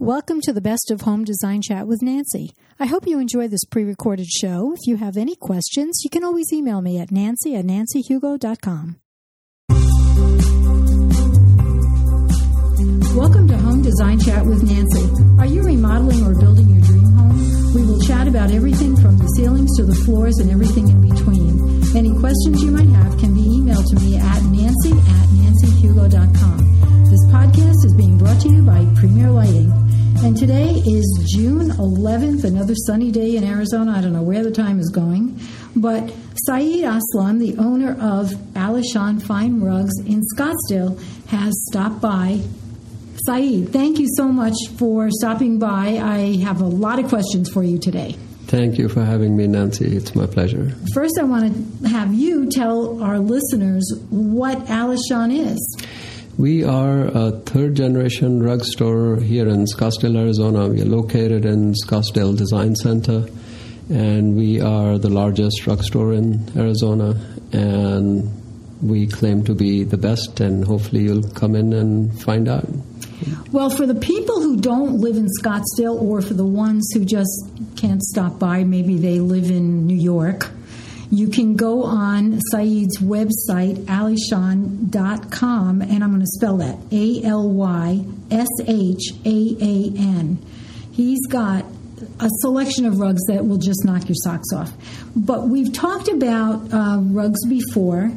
Welcome to the Best of Home Design Chat with Nancy. I hope you enjoy this pre recorded show. If you have any questions, you can always email me at nancy at nancyhugo.com. Welcome to Home Design Chat with Nancy. Are you remodeling or building your dream home? We will chat about everything from the ceilings to the floors and everything in between. Any questions you might have can be emailed to me at nancy at nancyhugo.com. This podcast is being brought to you by Premier Lighting. And today is June 11th, another sunny day in Arizona. I don't know where the time is going. But Saeed Aslam, the owner of Alyshaan Fine Rugs in Scottsdale, has stopped by. Saeed, thank you so much for stopping by. I have a lot of questions for you today. Thank you for having me, Nancy. It's my pleasure. First, I want to have you tell our listeners what Alyshaan is. We are a third generation rug store here in Scottsdale, Arizona. We are located in Scottsdale Design Center, and we are the largest rug store in Arizona. And we claim to be the best, and hopefully, you'll come in and find out. Well, for the people who don't live in Scottsdale, or for the ones who just can't stop by, maybe they live in New York you can go on Saeed's website, alyshaan.com, and I'm going to spell that A L Y S H A A N. He's got a selection of rugs that will just knock your socks off. But we've talked about uh, rugs before,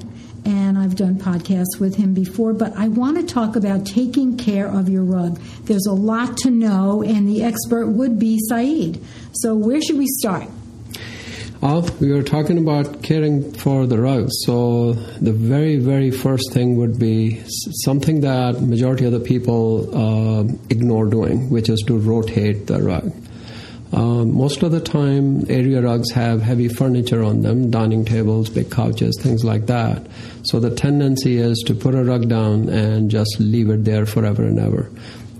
and I've done podcasts with him before, but I want to talk about taking care of your rug. There's a lot to know, and the expert would be Saeed. So, where should we start? We were talking about caring for the rug. So the very, very first thing would be something that majority of the people uh, ignore doing, which is to rotate the rug. Um, most of the time, area rugs have heavy furniture on them, dining tables, big couches, things like that. So the tendency is to put a rug down and just leave it there forever and ever.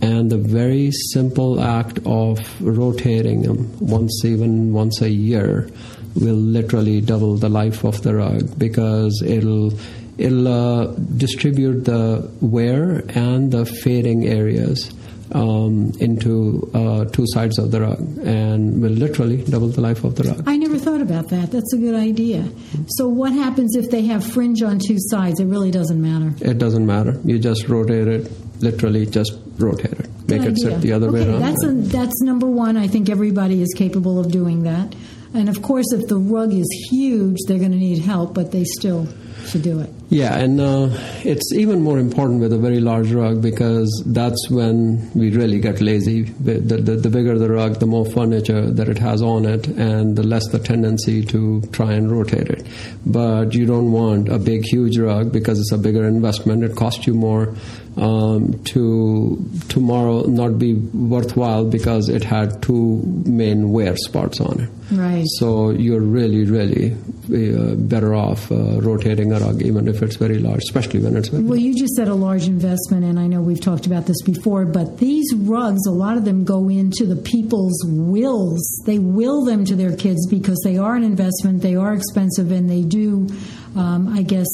And the very simple act of rotating them once, even once a year, will literally double the life of the rug because it'll it'll uh, distribute the wear and the fading areas um, into uh, two sides of the rug and will literally double the life of the rug. I never thought about that. That's a good idea. So, what happens if they have fringe on two sides? It really doesn't matter. It doesn't matter. You just rotate it, literally just rotate it. Make it sit the other okay, way around. That's, a, that's number one. I think everybody is capable of doing that. And of course, if the rug is huge, they're going to need help, but they still should do it. Yeah, and uh, it's even more important with a very large rug because that's when we really get lazy. The, the, the, bigger the rug, the more furniture that it has on it, and the less the tendency to try and rotate it. But you don't want a big, huge rug because it's a bigger investment. It costs you more um, to tomorrow not be worthwhile because it had two main wear spots on it. Right. So you're really, really uh, better off uh, rotating a rug, even if it's very large, especially when it's very Well, you just said a large investment, and I know we've talked about this before, but these rugs, a lot of them go into the people's wills. They will them to their kids because they are an investment, they are expensive, and they do, um, I guess,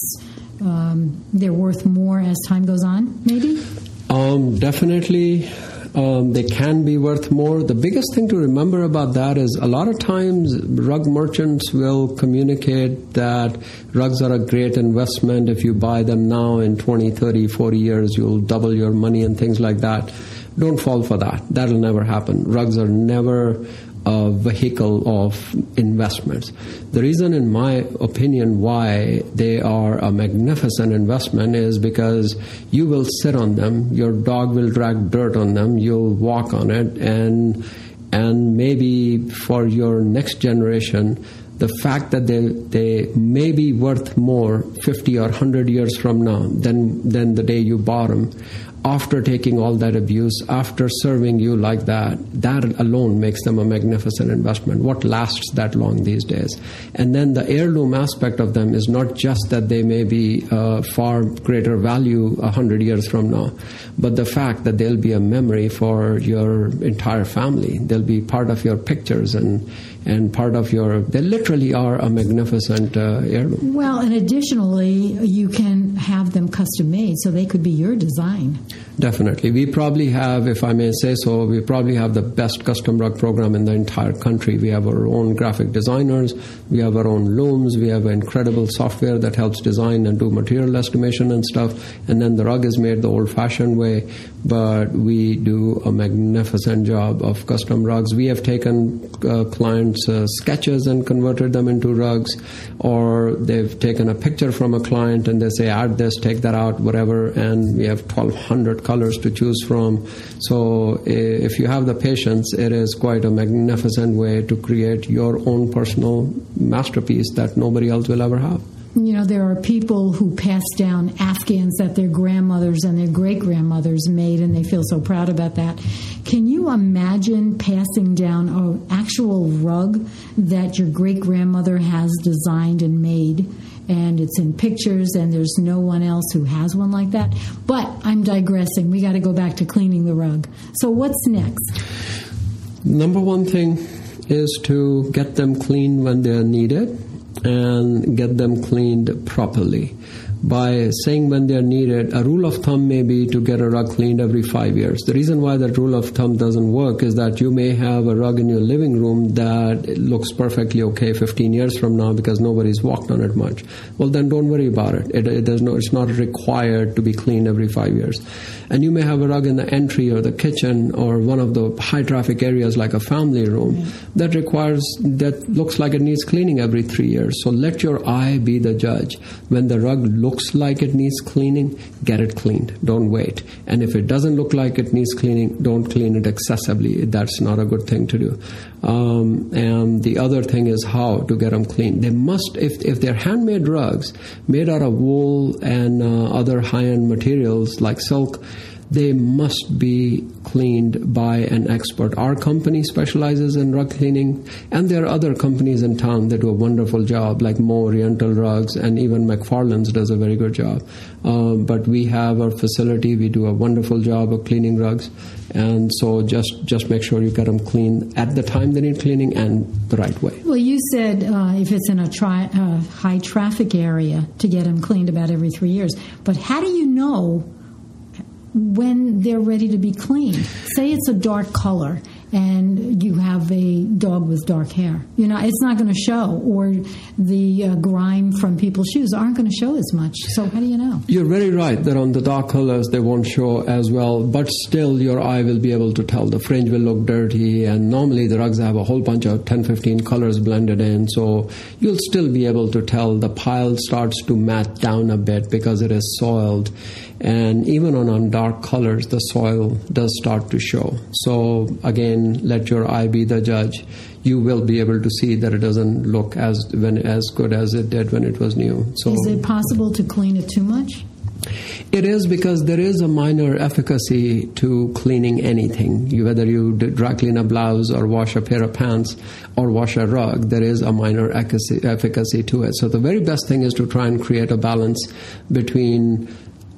um, they're worth more as time goes on, maybe? Um, definitely. Um, they can be worth more. The biggest thing to remember about that is a lot of times rug merchants will communicate that rugs are a great investment. If you buy them now in 20, 30, 40 years, you'll double your money and things like that. Don't fall for that. That'll never happen. Rugs are never a vehicle of investments. The reason, in my opinion, why they are a magnificent investment is because you will sit on them, your dog will drag dirt on them, you'll walk on it, and and maybe for your next generation, the fact that they they may be worth more 50 or 100 years from now than than the day you bought them after taking all that abuse, after serving you like that, that alone makes them a magnificent investment. What lasts that long these days? And then the heirloom aspect of them is not just that they may be uh, far greater value a hundred years from now, but the fact that they'll be a memory for your entire family. They'll be part of your pictures and and part of your. They literally are a magnificent uh, heirloom. Well, and additionally, you can have them custom made, so they could be your design. Definitely. We probably have, if I may say so, we probably have the best custom rug program in the entire country. We have our own graphic designers, we have our own looms, we have incredible software that helps design and do material estimation and stuff. And then the rug is made the old fashioned way, but we do a magnificent job of custom rugs. We have taken uh, clients' uh, sketches and converted them into rugs, or they've taken a picture from a client and they say, add this, take that out, whatever, and we have 1,200 colors to choose from. So if you have the patience, it is quite a magnificent way to create your own personal masterpiece that nobody else will ever have. You know, there are people who pass down Afghans that their grandmothers and their great grandmothers made, and they feel so proud about that. Can you imagine passing down an actual rug that your great grandmother has designed and made? and it's in pictures, and there's no one else who has one like that. But I'm digressing. We got to go back to cleaning the rug. So, what's next? Number one thing is to get them clean when they're needed and get them cleaned properly by saying when they're needed. A rule of thumb may be to get a rug cleaned every five years. The reason why that rule of thumb doesn't work is that you may have a rug in your living room that looks perfectly okay 15 years from now because nobody's walked on it much. Well, then don't worry about it. It, it no, it's not required to be cleaned every five years. And you may have a rug in the entry or the kitchen or one of the high traffic areas like a family room that requires, that looks like it needs cleaning every three years. So let your eye be the judge. When the rug looks like it needs cleaning, get it cleaned. Don't wait. And if it doesn't look like it needs cleaning, don't clean it excessively. That's not a good thing to do. Um, and the other thing is how to get them clean. They must, if, if they're handmade rugs made out of wool and uh, other high end materials like silk, they must be cleaned by an expert. Our company specializes in rug cleaning, and there are other companies in town that do a wonderful job, like Mo Oriental Rugs, and even McFarland's does a very good job. Um, but we have our facility; we do a wonderful job of cleaning rugs, and so just just make sure you get them clean at the time they need cleaning and the right way. Well, you said uh, if it's in a tri- uh, high traffic area to get them cleaned about every three years, but how do you know? When they're ready to be cleaned. Say it's a dark color and you have a dog with dark hair. You know, it's not going to show, or the uh, grime from people's shoes aren't going to show as much. So, how do you know? You're very right that on the dark colors they won't show as well, but still your eye will be able to tell. The fringe will look dirty, and normally the rugs have a whole bunch of 10 15 colors blended in, so you'll still be able to tell. The pile starts to mat down a bit because it is soiled and even on, on dark colors the soil does start to show so again let your eye be the judge you will be able to see that it doesn't look as when as good as it did when it was new so is it possible to clean it too much it is because there is a minor efficacy to cleaning anything. You, whether you dry clean a blouse or wash a pair of pants or wash a rug, there is a minor efficacy to it. So the very best thing is to try and create a balance between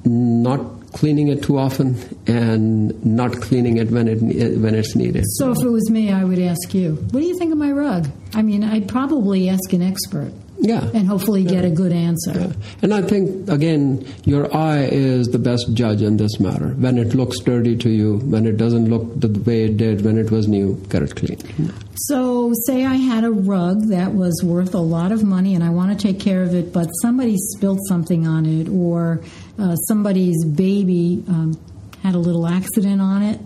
not cleaning it too often and not cleaning it when it when it's needed. So if it was me, I would ask you, "What do you think of my rug?" I mean, I'd probably ask an expert. Yeah. And hopefully get a good answer. Yeah. And I think, again, your eye is the best judge in this matter. When it looks dirty to you, when it doesn't look the way it did when it was new, get it clean. So, say I had a rug that was worth a lot of money and I want to take care of it, but somebody spilled something on it or uh, somebody's baby um, had a little accident on it.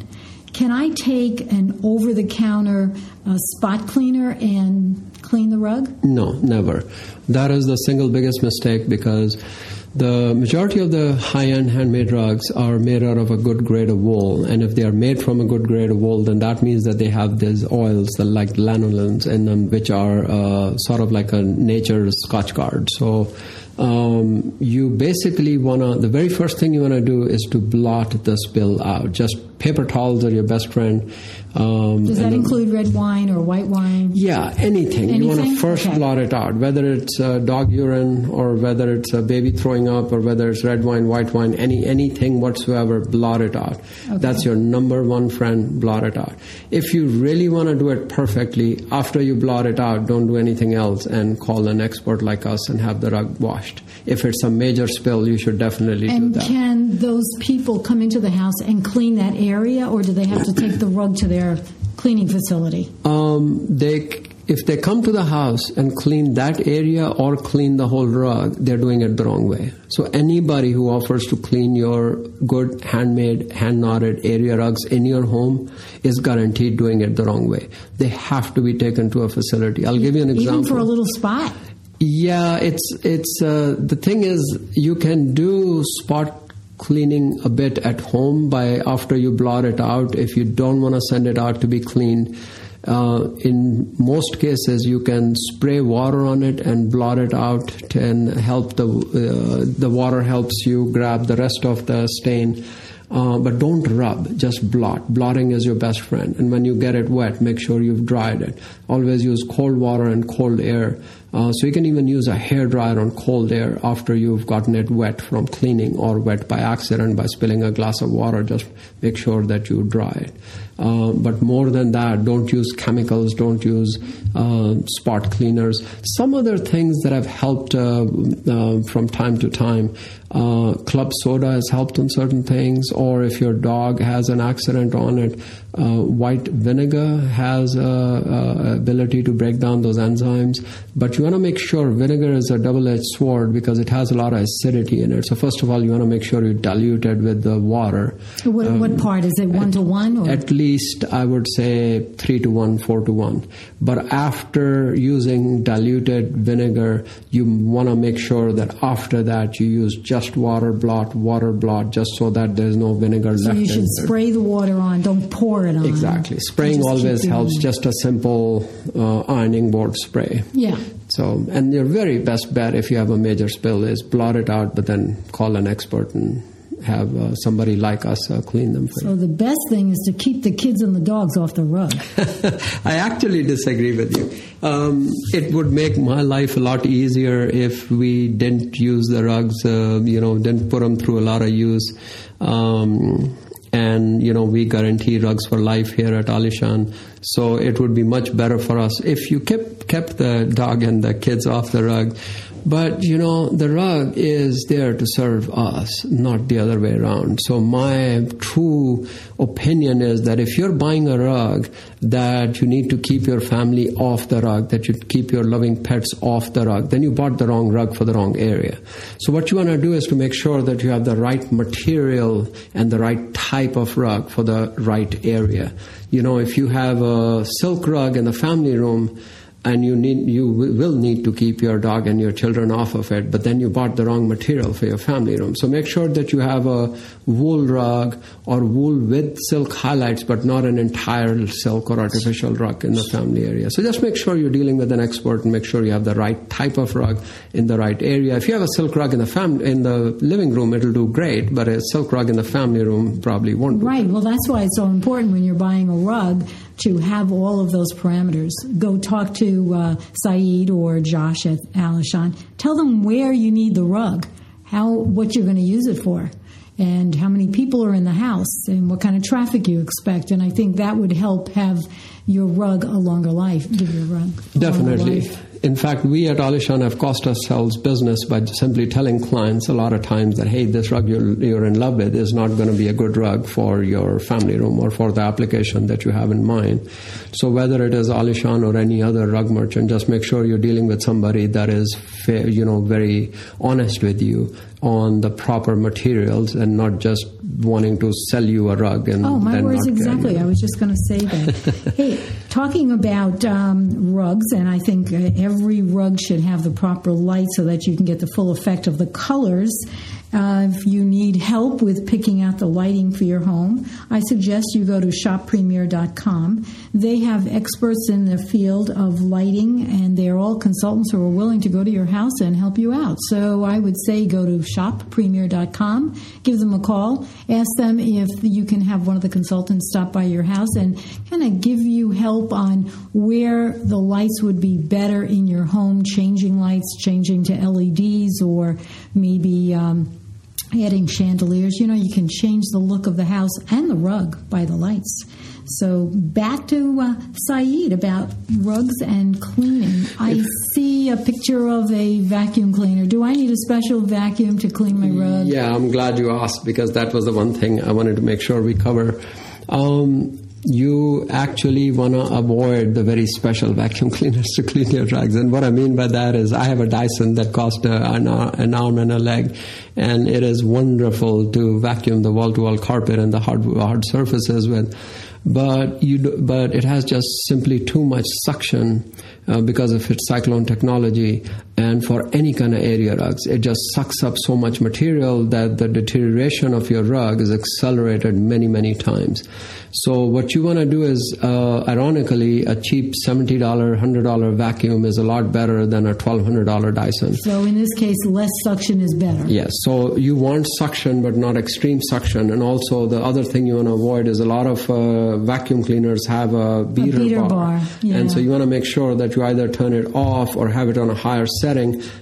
Can I take an over the counter uh, spot cleaner and clean the rug? No, never. That is the single biggest mistake because the majority of the high end handmade rugs are made out of a good grade of wool. And if they are made from a good grade of wool, then that means that they have these oils like lanolins in them, which are uh, sort of like a nature's Scotchgard. So um, you basically want to, the very first thing you want to do is to blot the spill out. Just paper towels are your best friend. Um, Does that include red wine or white wine? Yeah, anything. anything? You want to first okay. blot it out, whether it's uh, dog urine or whether it's a baby throwing up or whether it's red wine, white wine, any anything whatsoever, blot it out. Okay. That's your number one friend, blot it out. If you really want to do it perfectly, after you blot it out, don't do anything else and call an expert like us and have the rug washed. If it's a major spill, you should definitely and do that. And can those people come into the house and clean that area, or do they have to take the rug to their their cleaning facility? Um, they if they come to the house and clean that area or clean the whole rug, they're doing it the wrong way. So anybody who offers to clean your good handmade, hand knotted area rugs in your home is guaranteed doing it the wrong way. They have to be taken to a facility. I'll give you an example. Even for a little spot. Yeah, it's it's uh, the thing is you can do spot cleaning a bit at home by after you blot it out if you don't want to send it out to be cleaned uh, in most cases you can spray water on it and blot it out and help the uh, the water helps you grab the rest of the stain uh, but don't rub, just blot. Blotting is your best friend. And when you get it wet, make sure you've dried it. Always use cold water and cold air. Uh, so you can even use a hair dryer on cold air after you've gotten it wet from cleaning or wet by accident by spilling a glass of water. Just make sure that you dry it. Uh, but more than that, don't use chemicals, don't use uh, spot cleaners. Some other things that have helped uh, uh from time to time. Uh, club soda has helped on certain things, or if your dog has an accident on it, uh, white vinegar has a, ability to break down those enzymes. But you want to make sure vinegar is a double-edged sword because it has a lot of acidity in it. So first of all, you want to make sure you dilute it with the water. What, um, what part is it? One at, to one? At least least I would say 3 to 1, 4 to 1. But after using diluted vinegar, you want to make sure that after that you use just water blot, water blot, just so that there's no vinegar left. so left. you should spray the water on, don't pour it on. Exactly. Spraying always helps, just a simple uh, ironing board spray. Yeah. So, and your very best bet if you have a major spill is blot it out, but then call an expert and have uh, somebody like us uh, clean them for so you. the best thing is to keep the kids and the dogs off the rug. I actually disagree with you. Um, it would make my life a lot easier if we didn't use the rugs, uh, you know, didn't put them through a lot of use. Um, and you know we guarantee rugs for life here at Alyshaan. So it would be much better for us if you kept kept the dog and the kids off the rug. But you know, the rug is there to serve us, not the other way around. So my true opinion is that if you're buying a rug, that you need to keep your family off the rug, that you keep your loving pets off the rug, then you bought the wrong rug for the wrong area. So what you want to do is to make sure that you have the right material and the right type of rug for the right area. You know, if you have a silk rug in the family room, and you need you will need to keep your dog and your children off of it but then you bought the wrong material for your family room. So make sure that you have a wool rug or wool with silk highlights but not an entire silk or artificial rug in the family area. So just make sure you're dealing with an expert and make sure you have the right type of rug in the right area. If you have a silk rug in the family in the living room it'll do great but a silk rug in the family room probably won't right. well that's why it's so important when you're buying a rug to have all of those parameters. Go talk to uh, Saeed or Josh at Alyshaan. Tell them where you need the rug, how what you're going to use it for, and how many people are in the house, and what kind of traffic you expect. And I think that would help have your rug a longer life. Give your rug definitely. In fact, we at Alyshaan have cost ourselves business by simply telling clients a lot of times that, hey, this rug you're, you're in love with is not going to be a good rug for your family room or for the application that you have in mind. So whether it is Alyshaan or any other rug merchant, just make sure you're dealing with somebody that is, fair, you know, very honest with you on the proper materials and not just wanting to sell you a rug and oh my words exactly. i was just going to say that. Hey talking about um, rugs and i think uh, every rug should have the proper light so that you can get the full effect of the colors Uh, if you need help with picking out the lighting for your home, I suggest you go to shoppremier.com. They have experts in the field of lighting, and they're all consultants who are willing to go to your house and help you out. So I would say go to shoppremier.com, give them a call, ask them if you can have one of the consultants stop by your house and kind of give you help on where the lights would be better in your home, changing lights, changing to LEDs, or maybe. Um, adding chandeliers. You know, you can change the look of the house and the rug by the lights. So back to uh, Saeed about rugs and cleaning. I see a picture of a vacuum cleaner. Do I need a special vacuum to clean my rug? Yeah, I'm glad you asked because that was the one thing I wanted to make sure we cover. Um, you actually want to avoid the very special vacuum cleaners to clean your rugs. And what I mean by that is I have a Dyson that costs an, an arm and a leg, and it is wonderful to vacuum the wall-to-wall carpet and the hard, hard surfaces with but you do, but it has just simply too much suction uh, because of its cyclone technology and for any kind of area rugs it just sucks up so much material that the deterioration of your rug is accelerated many many times so what you want to do is, uh, ironically, a cheap $70, $100 vacuum is a lot better than a $1,200 Dyson. So in this case, less suction is better. Yes. So you want suction, but not extreme suction. And also the other thing you want to avoid is a lot of uh, vacuum cleaners have a beater, a beater bar. bar. Yeah. And so you want to make sure that you either turn it off or have it on a higher setting.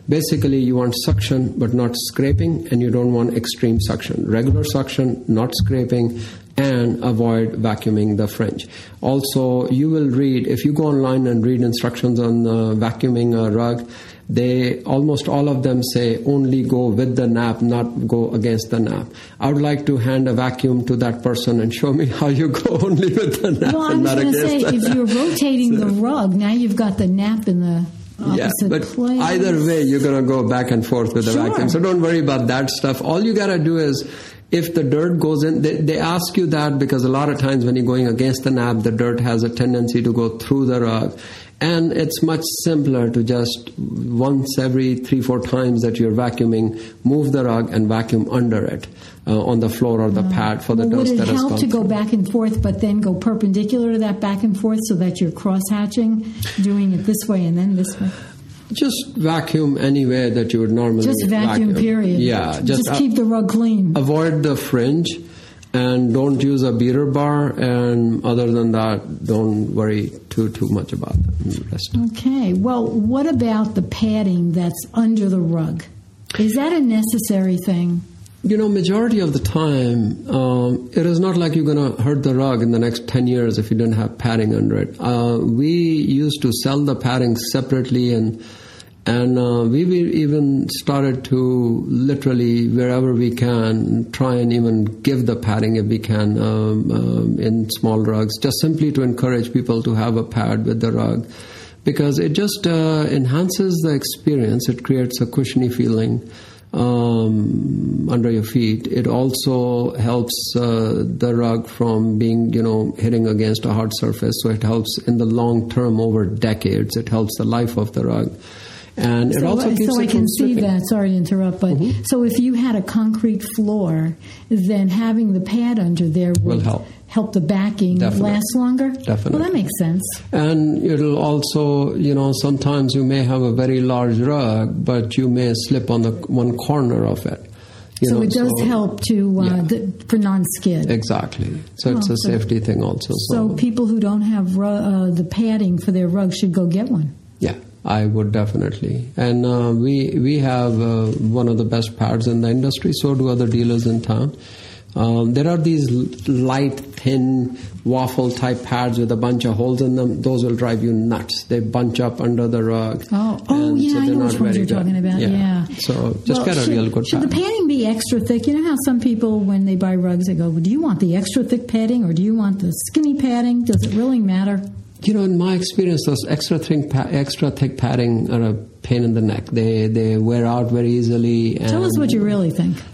Basically, you want suction, but not scraping, and you don't want extreme suction. Regular suction, not scraping, and avoid vacuuming the fringe. Also, you will read, if you go online and read instructions on uh, vacuuming a rug, they almost all of them say only go with the nap, not go against the nap. I would like to hand a vacuum to that person and show me how you go only with the nap well, and going to say, if you're rotating so, the rug, now you've got the nap in the yeah, but place. either way, you're going to go back and forth with the sure. vacuum. So don't worry about that stuff. All you got to do is if the dirt goes in, they, they, ask you that because a lot of times when you're going against the nap, the dirt has a tendency to go through the rug. And it's much simpler to just once every three, four times that you're vacuuming, move the rug and vacuum under it. Uh, on the floor or the uh, pad for the well, dust that has Would it help to go back and forth, but then go perpendicular to that back and forth so that you're cross hatching, doing it this way and then this way? Just vacuum anywhere that you would normally vacuum. just vacuum. vacuum. Period. Yeah, just, just keep the rug clean. Avoid the fringe, and don't use a beater bar. And other than that, don't worry too too much about the rest. Okay. Well, what about the padding that's under the rug? Is that a necessary thing? You know, majority of the time, um, it is not like you're going to hurt the rug in the next 10 years if you don't have padding under it. Uh, we used to sell the padding separately and and uh, we even started to literally, wherever we can, try and even give the padding if we can um, um, in small rugs, just simply to encourage people to have a pad with the rug. Because it just uh, enhances the experience, it creates a cushiony feeling. Um, under your feet. It also helps uh, the rug from being, you know, hitting against a hard surface. So it helps in the long term, over decades. It helps the life of the rug and so, it also keeps so I can see that. Sorry to interrupt, but mm-hmm. so if you had a concrete floor, then having the pad under there will help help the backing Definitely. last longer. Definitely, well, that makes sense. And it'll also, you know, sometimes you may have a very large rug, but you may slip on the one corner of it. You so know, it does so, help to uh, yeah. the, for non-skid. Exactly. So oh, it's a safety thing also. So, so people who don't have uh, the padding for their rug should go get one. Yeah. I would definitely. And uh, we we have uh, one of the best pads in the industry. So do other dealers in town. Um, there are these light, thin, waffle type pads with a bunch of holes in them. Those will drive you nuts. They bunch up under the rug. Oh, oh yeah, so I know which ones you're talking about. Yeah. yeah. So just well, get a should, real good should pad. the padding be extra thick? You know how some people, when they buy rugs, they go, well, "Do you want the extra thick padding or do you want the skinny padding? Does it really matter?" You know, in my experience, those extra thick, extra thick padding are a pain in the neck. They they wear out very easily. Tell us what you really think.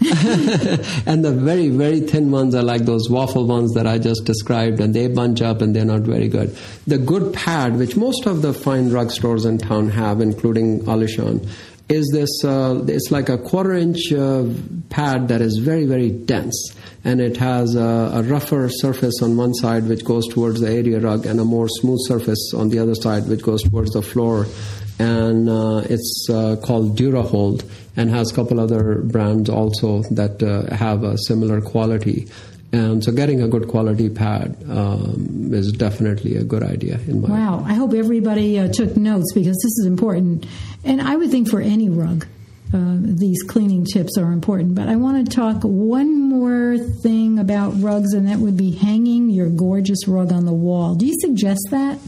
and the very very thin ones are like those waffle ones that I just described, and they bunch up and they're not very good. The good pad, which most of the fine rug stores in town have, including Alyshaan, is this uh, it's like a quarter inch uh, pad that is very very dense. And it has a, a, rougher surface on one side which goes towards the area rug and a more smooth surface on the other side which goes towards the floor. And uh, it's uh, called Durahold and has a couple other brands also that uh, have a similar quality and so getting a good quality pad um, is definitely a good idea in my Wow, opinion. I hope everybody uh, took notes because this is important. And I would think for any rug, uh, these cleaning tips are important. But I want to talk one more thing about rugs, and that would be hanging your gorgeous rug on the wall. Do you suggest that?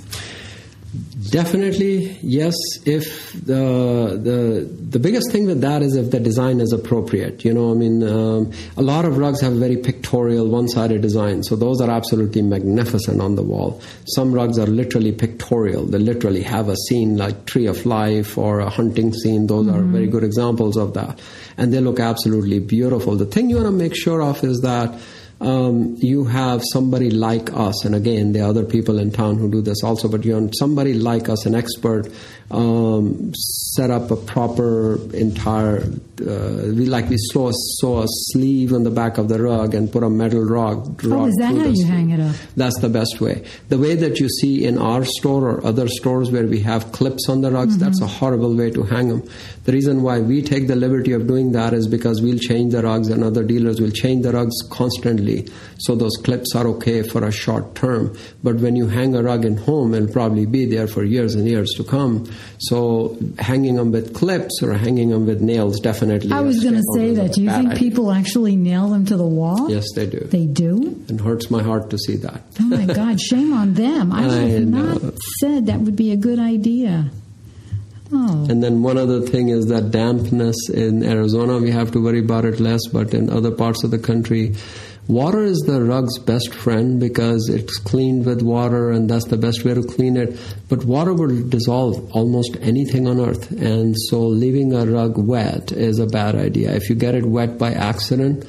Definitely, yes. If the the the biggest thing with that is if the design is appropriate. You know, I mean, um, a lot of rugs have very pictorial, one-sided design, so those are absolutely magnificent on the wall. Some rugs are literally pictorial; they literally have a scene like Tree of Life or a hunting scene. Those mm-hmm. are very good examples of that, and they look absolutely beautiful. The thing you want to make sure of is that um, you have somebody like us, and again, there are other people in town who do this also, but you want somebody like us, an expert, um, set up a proper entire, uh, we like we saw, saw a sleeve on the back of the rug and put a metal rug. Oh, is that how you hang it up? That's the best way. The way that you see in our store or other stores where we have clips on the rugs, mm-hmm. that's a horrible way to hang them. The reason why we take the liberty of doing that is because we'll change the rugs and other dealers will change the rugs constantly. So those clips are okay for a short term. But when you hang a rug in home, it'll probably be there for years and years to come. So hanging them with clips or hanging them with nails definitely. I was going to say that. Do you think people actually nail them to the wall? Yes, they do. They do? It hurts my heart to see that. Oh my God, shame on them. I, I have not said that would be a good idea. Oh. And then one other thing is that dampness in Arizona, we have to worry about it less, but in other parts of the country, water is the rug's best friend because it's cleaned with water and that's the best way to clean it. But water will dissolve almost anything on earth. And so leaving a rug wet is a bad idea. If you get it wet by accident,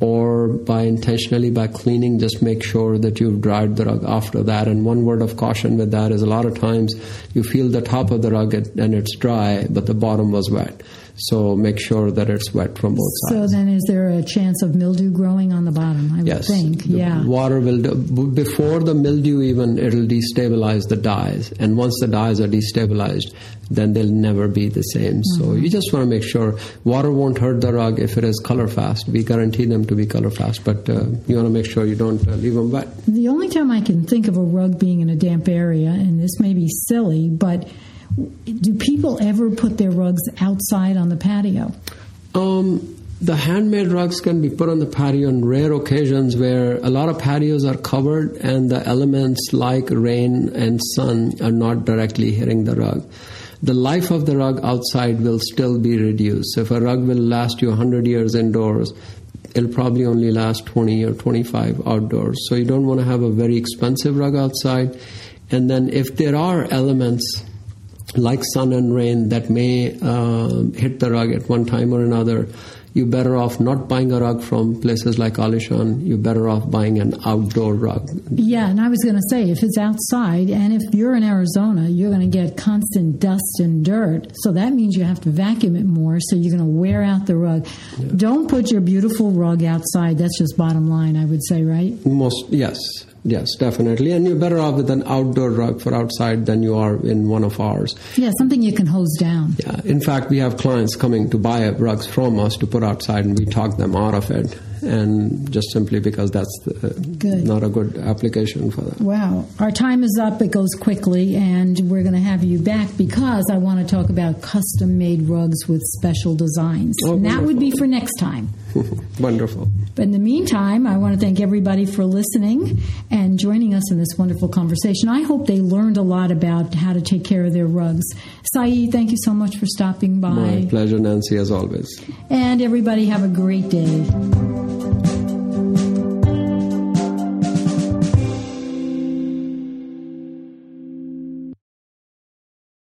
or by intentionally by cleaning just make sure that you've dried the rug after that and one word of caution with that is a lot of times you feel the top of the rug and it's dry but the bottom was wet so make sure that it's wet from both sides. So then, is there a chance of mildew growing on the bottom? I yes. would think. Yeah. Water will before the mildew even it'll destabilize the dyes, and once the dyes are destabilized, then they'll never be the same. Mm-hmm. So you just want to make sure water won't hurt the rug if it is color fast. We guarantee them to be color fast, but uh, you want to make sure you don't uh, leave them wet. The only time I can think of a rug being in a damp area, and this may be silly, but do people ever put their rugs outside on the patio? Um, the handmade rugs can be put on the patio on rare occasions where a lot of patios are covered and the elements like rain and sun are not directly hitting the rug. The life of the rug outside will still be reduced. So if a rug will last you 100 years indoors, it'll probably only last 20 or 25 outdoors. So you don't want to have a very expensive rug outside. And then if there are elements like sun and rain that may uh, hit the rug at one time or another, you're better off not buying a rug from places like Alyshaan. You're better off buying an outdoor rug. Yeah, and I was going to say, if it's outside, and if you're in Arizona, you're going to get constant dust and dirt. So that means you have to vacuum it more. So you're going to wear out the rug. Yeah. Don't put your beautiful rug outside. That's just bottom line, I would say, right? Most yes. Yes, definitely. And you're better off with an outdoor rug for outside than you are in one of ours. Yeah, something you can hose down. Yeah. In fact, we have clients coming to buy rugs from us to put outside and we talk them out of it. And just simply because that's the, not a good application for that. Wow. Our time is up. It goes quickly. And we're going to have you back because I want to talk about custom made rugs with special designs. Oh, and that would be for next time. wonderful. But in the meantime, I want to thank everybody for listening and joining us in this wonderful conversation. I hope they learned a lot about how to take care of their rugs. Saeed, thank you so much for stopping by. My pleasure, Nancy, as always. And everybody, have a great day.